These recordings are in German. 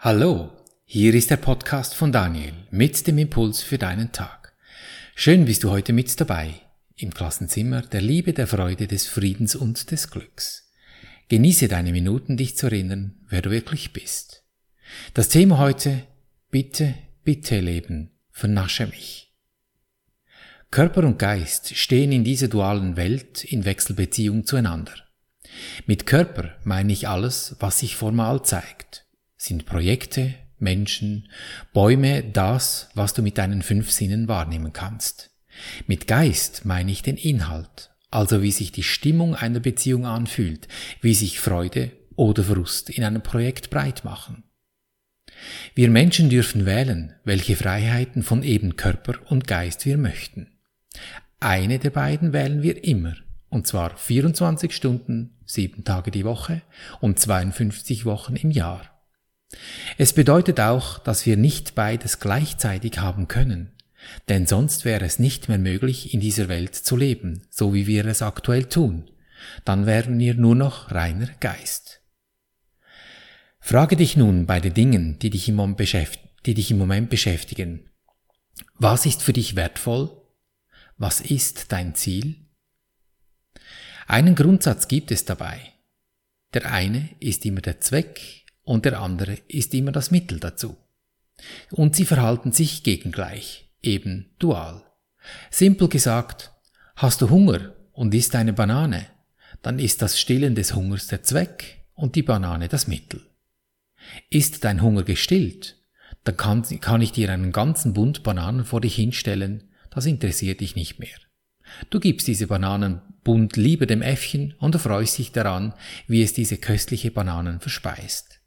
Hallo, hier ist der Podcast von Daniel mit dem Impuls für deinen Tag. Schön bist du heute mit dabei im Klassenzimmer der Liebe, der Freude, des Friedens und des Glücks. Genieße deine Minuten, dich zu erinnern, wer du wirklich bist. Das Thema heute, bitte, bitte Leben, vernasche mich. Körper und Geist stehen in dieser dualen Welt in Wechselbeziehung zueinander. Mit Körper meine ich alles, was sich formal zeigt sind Projekte, Menschen, Bäume das, was du mit deinen fünf Sinnen wahrnehmen kannst. Mit Geist meine ich den Inhalt, also wie sich die Stimmung einer Beziehung anfühlt, wie sich Freude oder Frust in einem Projekt breit machen. Wir Menschen dürfen wählen, welche Freiheiten von eben Körper und Geist wir möchten. Eine der beiden wählen wir immer, und zwar 24 Stunden, sieben Tage die Woche und 52 Wochen im Jahr. Es bedeutet auch, dass wir nicht beides gleichzeitig haben können, denn sonst wäre es nicht mehr möglich, in dieser Welt zu leben, so wie wir es aktuell tun. Dann wären wir nur noch reiner Geist. Frage dich nun bei den Dingen, die dich im Moment, beschäftigen. Was ist für dich wertvoll? Was ist dein Ziel? Einen Grundsatz gibt es dabei. Der eine ist immer der Zweck und der andere ist immer das Mittel dazu. Und sie verhalten sich gegengleich, eben dual. Simpel gesagt, hast du Hunger und isst eine Banane, dann ist das Stillen des Hungers der Zweck und die Banane das Mittel. Ist dein Hunger gestillt, dann kann, kann ich dir einen ganzen Bund Bananen vor dich hinstellen, das interessiert dich nicht mehr. Du gibst diese Bananen bunt lieber dem Äffchen und erfreust dich daran, wie es diese köstliche Bananen verspeist.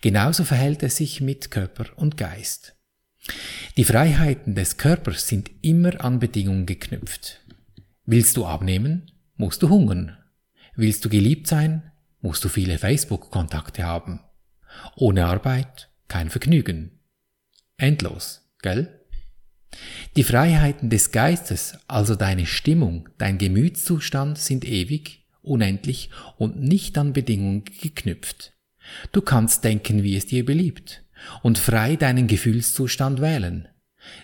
Genauso verhält es sich mit Körper und Geist. Die Freiheiten des Körpers sind immer an Bedingungen geknüpft. Willst du abnehmen, musst du hungern. Willst du geliebt sein, musst du viele Facebook-Kontakte haben. Ohne Arbeit kein Vergnügen. Endlos, gell? Die Freiheiten des Geistes, also deine Stimmung, dein Gemütszustand sind ewig, unendlich und nicht an Bedingungen geknüpft. Du kannst denken, wie es dir beliebt und frei deinen Gefühlszustand wählen.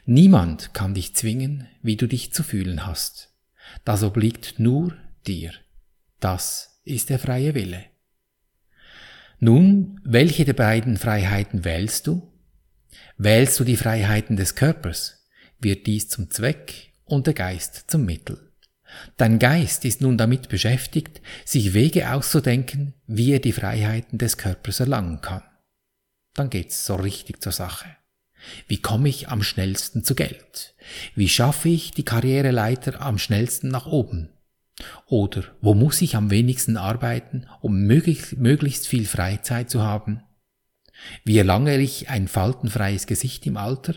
Niemand kann dich zwingen, wie du dich zu fühlen hast. Das obliegt nur dir. Das ist der freie Wille. Nun, welche der beiden Freiheiten wählst du? Wählst du die Freiheiten des Körpers, wird dies zum Zweck und der Geist zum Mittel. Dein Geist ist nun damit beschäftigt, sich Wege auszudenken, wie er die Freiheiten des Körpers erlangen kann. Dann geht's so richtig zur Sache. Wie komme ich am schnellsten zu Geld? Wie schaffe ich die Karriereleiter am schnellsten nach oben? Oder wo muss ich am wenigsten arbeiten, um möglichst, viel Freizeit zu haben? Wie erlange ich ein faltenfreies Gesicht im Alter?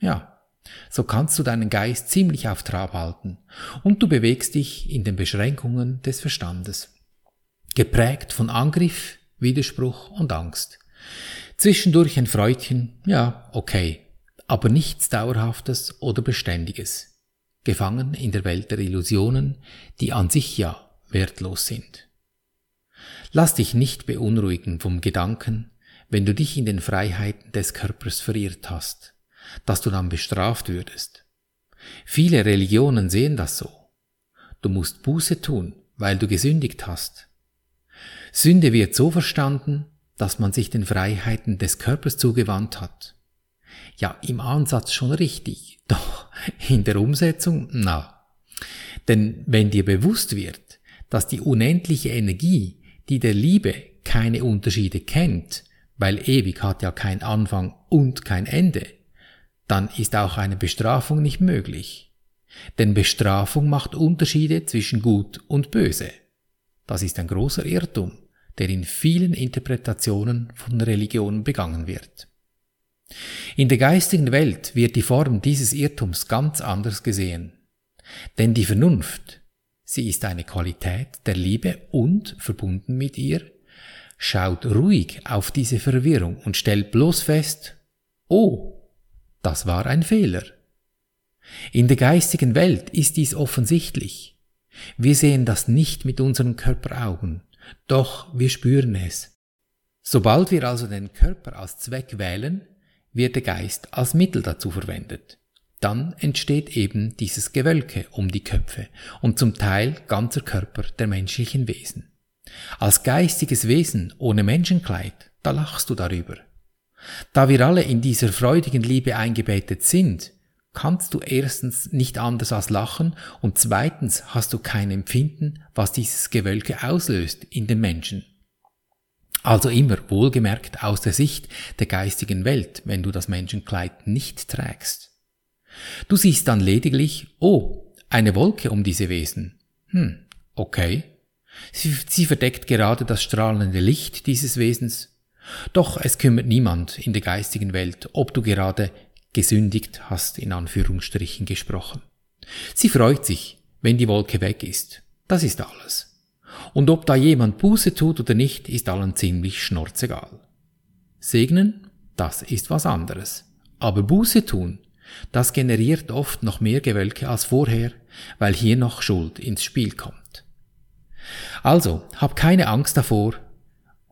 Ja, so kannst du deinen Geist ziemlich auf Trab halten und du bewegst dich in den Beschränkungen des Verstandes. Geprägt von Angriff, Widerspruch und Angst. Zwischendurch ein Freudchen, ja, okay, aber nichts Dauerhaftes oder Beständiges. Gefangen in der Welt der Illusionen, die an sich ja wertlos sind. Lass dich nicht beunruhigen vom Gedanken, wenn du dich in den Freiheiten des Körpers verirrt hast dass du dann bestraft würdest. Viele Religionen sehen das so. Du musst Buße tun, weil du gesündigt hast. Sünde wird so verstanden, dass man sich den Freiheiten des Körpers zugewandt hat. Ja, im Ansatz schon richtig, doch in der Umsetzung, na. Denn wenn dir bewusst wird, dass die unendliche Energie, die der Liebe keine Unterschiede kennt, weil ewig hat ja kein Anfang und kein Ende, dann ist auch eine Bestrafung nicht möglich. Denn Bestrafung macht Unterschiede zwischen gut und böse. Das ist ein großer Irrtum, der in vielen Interpretationen von Religionen begangen wird. In der geistigen Welt wird die Form dieses Irrtums ganz anders gesehen. Denn die Vernunft, sie ist eine Qualität der Liebe und, verbunden mit ihr, schaut ruhig auf diese Verwirrung und stellt bloß fest, oh, das war ein Fehler. In der geistigen Welt ist dies offensichtlich. Wir sehen das nicht mit unseren Körperaugen, doch wir spüren es. Sobald wir also den Körper als Zweck wählen, wird der Geist als Mittel dazu verwendet. Dann entsteht eben dieses Gewölke um die Köpfe und zum Teil ganzer Körper der menschlichen Wesen. Als geistiges Wesen ohne Menschenkleid, da lachst du darüber. Da wir alle in dieser freudigen Liebe eingebettet sind, kannst du erstens nicht anders als lachen und zweitens hast du kein Empfinden, was dieses Gewölke auslöst in den Menschen. Also immer wohlgemerkt aus der Sicht der geistigen Welt, wenn du das Menschenkleid nicht trägst. Du siehst dann lediglich, oh, eine Wolke um diese Wesen. Hm, okay. Sie, sie verdeckt gerade das strahlende Licht dieses Wesens. Doch es kümmert niemand in der geistigen Welt, ob du gerade gesündigt hast, in Anführungsstrichen gesprochen. Sie freut sich, wenn die Wolke weg ist. Das ist alles. Und ob da jemand Buße tut oder nicht, ist allen ziemlich schnurzegal. Segnen, das ist was anderes. Aber Buße tun, das generiert oft noch mehr Gewölke als vorher, weil hier noch Schuld ins Spiel kommt. Also, hab keine Angst davor,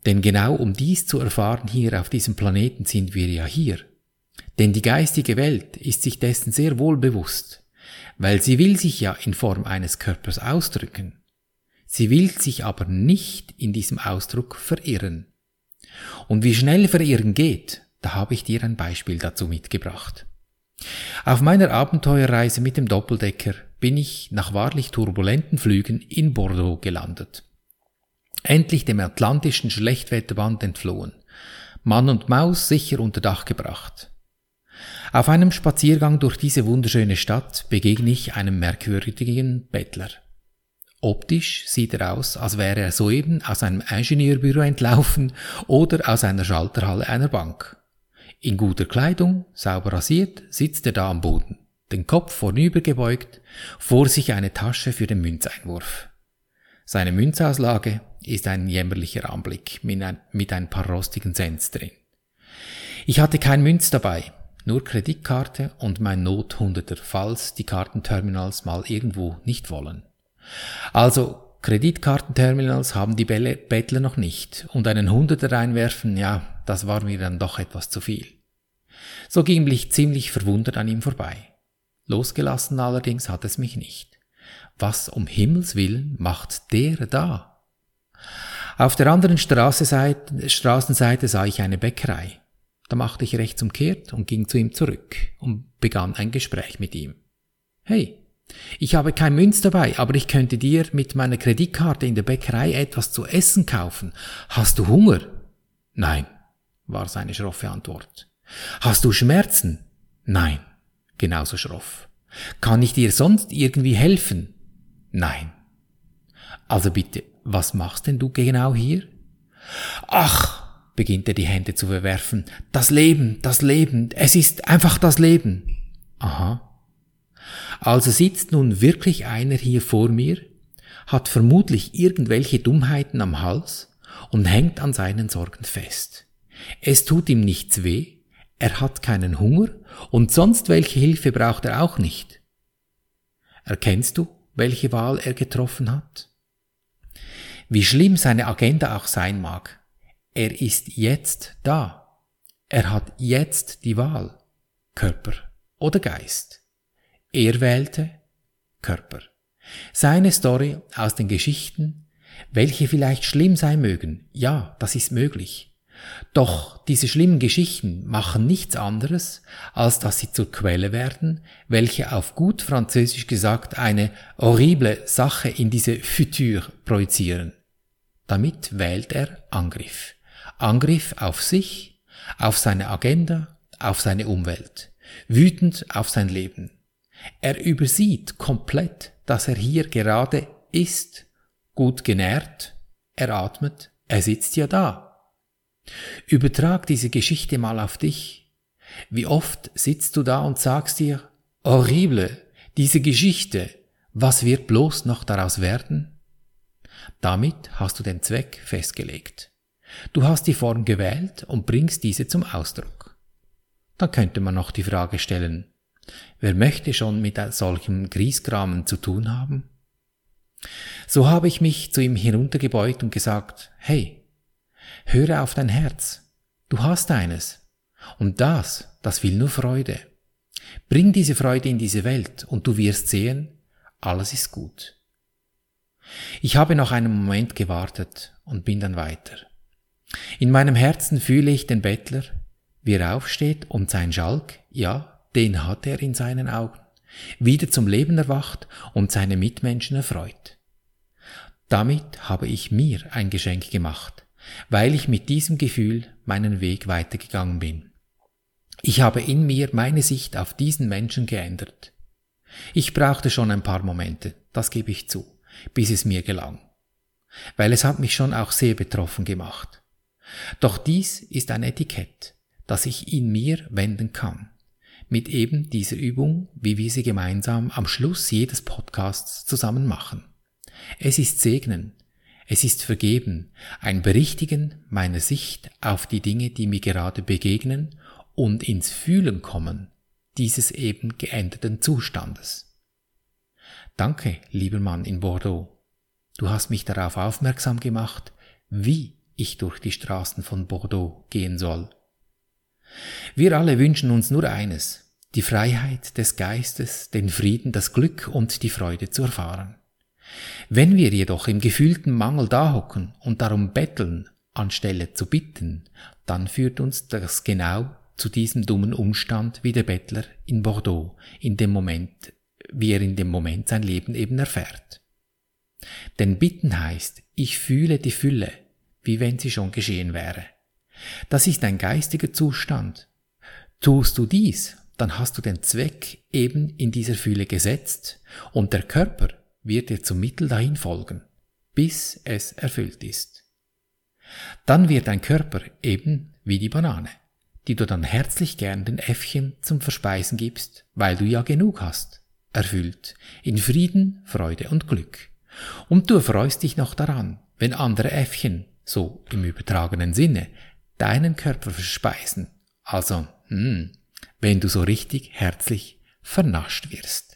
denn genau um dies zu erfahren hier auf diesem Planeten sind wir ja hier. Denn die geistige Welt ist sich dessen sehr wohl bewusst, weil sie will sich ja in Form eines Körpers ausdrücken. Sie will sich aber nicht in diesem Ausdruck verirren. Und wie schnell Verirren geht, da habe ich dir ein Beispiel dazu mitgebracht. Auf meiner Abenteuerreise mit dem Doppeldecker bin ich nach wahrlich turbulenten Flügen in Bordeaux gelandet. Endlich dem atlantischen Schlechtwetterband entflohen. Mann und Maus sicher unter Dach gebracht. Auf einem Spaziergang durch diese wunderschöne Stadt begegne ich einem merkwürdigen Bettler. Optisch sieht er aus, als wäre er soeben aus einem Ingenieurbüro entlaufen oder aus einer Schalterhalle einer Bank. In guter Kleidung, sauber rasiert, sitzt er da am Boden, den Kopf vornübergebeugt, vor sich eine Tasche für den Münzeinwurf. Seine Münzauslage ist ein jämmerlicher Anblick mit ein, mit ein paar rostigen Cents drin. Ich hatte kein Münz dabei, nur Kreditkarte und mein Nothunderter, falls die Kartenterminals mal irgendwo nicht wollen. Also Kreditkartenterminals haben die Bettler noch nicht und einen Hunderter reinwerfen, ja, das war mir dann doch etwas zu viel. So ging ich ziemlich verwundert an ihm vorbei. Losgelassen allerdings hat es mich nicht. Was um Himmels willen macht der da? Auf der anderen Straßenseite sah ich eine Bäckerei. Da machte ich rechtsumkehrt und ging zu ihm zurück und begann ein Gespräch mit ihm. Hey, ich habe kein Münz dabei, aber ich könnte dir mit meiner Kreditkarte in der Bäckerei etwas zu essen kaufen. Hast du Hunger? Nein, war seine schroffe Antwort. Hast du Schmerzen? Nein, genauso schroff. Kann ich dir sonst irgendwie helfen? Nein. Also bitte, was machst denn du genau hier? Ach, beginnt er die Hände zu verwerfen. Das Leben, das Leben, es ist einfach das Leben. Aha, also sitzt nun wirklich einer hier vor mir, hat vermutlich irgendwelche Dummheiten am Hals und hängt an seinen Sorgen fest. Es tut ihm nichts weh, er hat keinen Hunger und sonst welche Hilfe braucht er auch nicht. Erkennst du, welche Wahl er getroffen hat? Wie schlimm seine Agenda auch sein mag, er ist jetzt da. Er hat jetzt die Wahl, Körper oder Geist. Er wählte Körper. Seine Story aus den Geschichten, welche vielleicht schlimm sein mögen, ja, das ist möglich. Doch diese schlimmen Geschichten machen nichts anderes, als dass sie zur Quelle werden, welche auf gut französisch gesagt eine horrible Sache in diese Futur projizieren. Damit wählt er Angriff. Angriff auf sich, auf seine Agenda, auf seine Umwelt. Wütend auf sein Leben. Er übersieht komplett, dass er hier gerade ist, gut genährt, er atmet, er sitzt ja da. Übertrag diese Geschichte mal auf dich. Wie oft sitzt du da und sagst dir, horrible, diese Geschichte, was wird bloß noch daraus werden? Damit hast du den Zweck festgelegt. Du hast die Form gewählt und bringst diese zum Ausdruck. Dann könnte man noch die Frage stellen, Wer möchte schon mit solchem Griesgramen zu tun haben? So habe ich mich zu ihm heruntergebeugt und gesagt, hey, Höre auf dein Herz. Du hast eines. Und das, das will nur Freude. Bring diese Freude in diese Welt und du wirst sehen, alles ist gut. Ich habe noch einen Moment gewartet und bin dann weiter. In meinem Herzen fühle ich den Bettler, wie er aufsteht und sein Schalk, ja, den hat er in seinen Augen, wieder zum Leben erwacht und seine Mitmenschen erfreut. Damit habe ich mir ein Geschenk gemacht, weil ich mit diesem Gefühl meinen Weg weitergegangen bin. Ich habe in mir meine Sicht auf diesen Menschen geändert. Ich brauchte schon ein paar Momente, das gebe ich zu, bis es mir gelang. Weil es hat mich schon auch sehr betroffen gemacht. Doch dies ist ein Etikett, das ich in mir wenden kann. Mit eben dieser Übung, wie wir sie gemeinsam am Schluss jedes Podcasts zusammen machen. Es ist Segnen, es ist Vergeben, ein Berichtigen meiner Sicht auf die Dinge, die mir gerade begegnen und ins Fühlen kommen dieses eben geänderten Zustandes. Danke, lieber Mann in Bordeaux. Du hast mich darauf aufmerksam gemacht, wie ich durch die Straßen von Bordeaux gehen soll. Wir alle wünschen uns nur eines, die Freiheit des Geistes, den Frieden, das Glück und die Freude zu erfahren. Wenn wir jedoch im gefühlten Mangel dahocken und darum betteln, anstelle zu bitten, dann führt uns das genau zu diesem dummen Umstand wie der Bettler in Bordeaux in dem Moment, wie er in dem Moment sein Leben eben erfährt. Denn bitten heißt, ich fühle die Fülle, wie wenn sie schon geschehen wäre. Das ist ein geistiger Zustand. Tust du dies, dann hast du den Zweck eben in dieser Fühle gesetzt und der Körper wird dir zum Mittel dahin folgen, bis es erfüllt ist. Dann wird dein Körper eben wie die Banane, die du dann herzlich gern den Äffchen zum Verspeisen gibst, weil du ja genug hast, erfüllt, in Frieden, Freude und Glück. Und du erfreust dich noch daran, wenn andere Äffchen, so im übertragenen Sinne, deinen Körper verspeisen. Also, hm, wenn du so richtig herzlich vernascht wirst.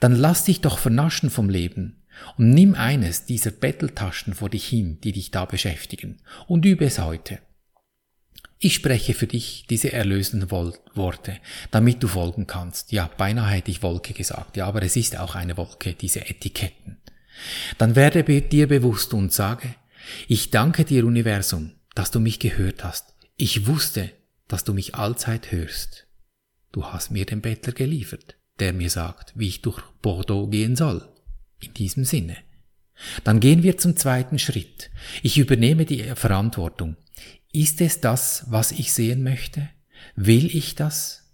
Dann lass dich doch vernaschen vom Leben und nimm eines dieser Betteltaschen vor dich hin, die dich da beschäftigen, und übe es heute. Ich spreche für dich diese erlösenden Worte, damit du folgen kannst. Ja, beinahe hätte ich Wolke gesagt, ja, aber es ist auch eine Wolke, diese Etiketten. Dann werde dir bewusst und sage, ich danke dir, Universum, dass du mich gehört hast. Ich wusste, dass du mich allzeit hörst. Du hast mir den Bettler geliefert, der mir sagt, wie ich durch Bordeaux gehen soll. In diesem Sinne. Dann gehen wir zum zweiten Schritt. Ich übernehme die Verantwortung. Ist es das, was ich sehen möchte? Will ich das?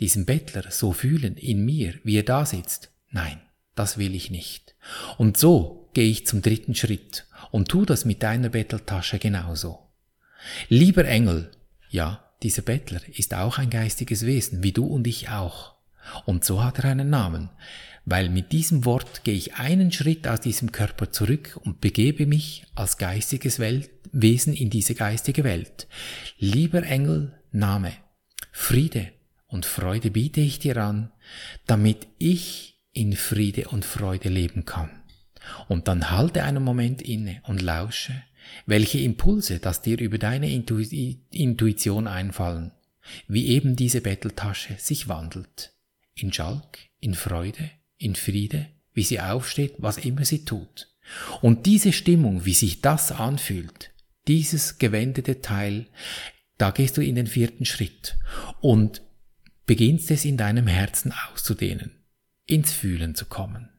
Diesen Bettler so fühlen in mir, wie er da sitzt? Nein, das will ich nicht. Und so gehe ich zum dritten Schritt und tu das mit deiner Betteltasche genauso. Lieber Engel, ja, dieser Bettler ist auch ein geistiges Wesen, wie du und ich auch. Und so hat er einen Namen, weil mit diesem Wort gehe ich einen Schritt aus diesem Körper zurück und begebe mich als geistiges Welt Wesen in diese geistige Welt. Lieber Engel, Name, Friede und Freude biete ich dir an, damit ich in Friede und Freude leben kann. Und dann halte einen Moment inne und lausche, welche Impulse das dir über deine Intuition einfallen, wie eben diese Betteltasche sich wandelt. In Schalk, in Freude, in Friede, wie sie aufsteht, was immer sie tut. Und diese Stimmung, wie sich das anfühlt, dieses gewendete Teil, da gehst du in den vierten Schritt und beginnst es in deinem Herzen auszudehnen, ins Fühlen zu kommen.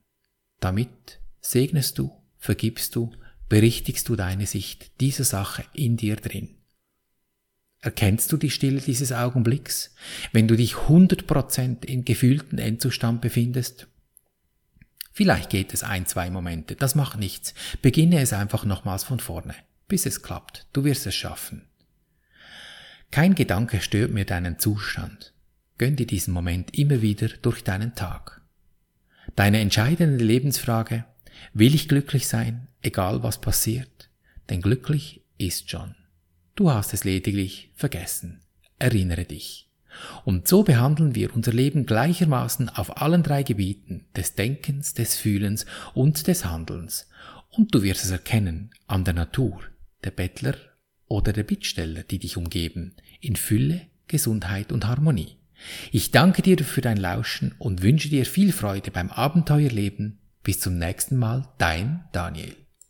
Damit segnest du, vergibst du, berichtigst du deine Sicht dieser Sache in dir drin. Erkennst du die Stille dieses Augenblicks, wenn du dich 100% in gefühlten Endzustand befindest? Vielleicht geht es ein, zwei Momente, das macht nichts. Beginne es einfach nochmals von vorne bis es klappt. Du wirst es schaffen. Kein Gedanke stört mir deinen Zustand. Gönn dir diesen Moment immer wieder durch deinen Tag. Deine entscheidende Lebensfrage, will ich glücklich sein, egal was passiert? Denn glücklich ist schon. Du hast es lediglich vergessen. Erinnere dich. Und so behandeln wir unser Leben gleichermaßen auf allen drei Gebieten des Denkens, des Fühlens und des Handelns. Und du wirst es erkennen an der Natur, der Bettler oder der Bittsteller, die dich umgeben, in Fülle, Gesundheit und Harmonie. Ich danke dir für dein Lauschen und wünsche dir viel Freude beim Abenteuerleben. Bis zum nächsten Mal, dein Daniel.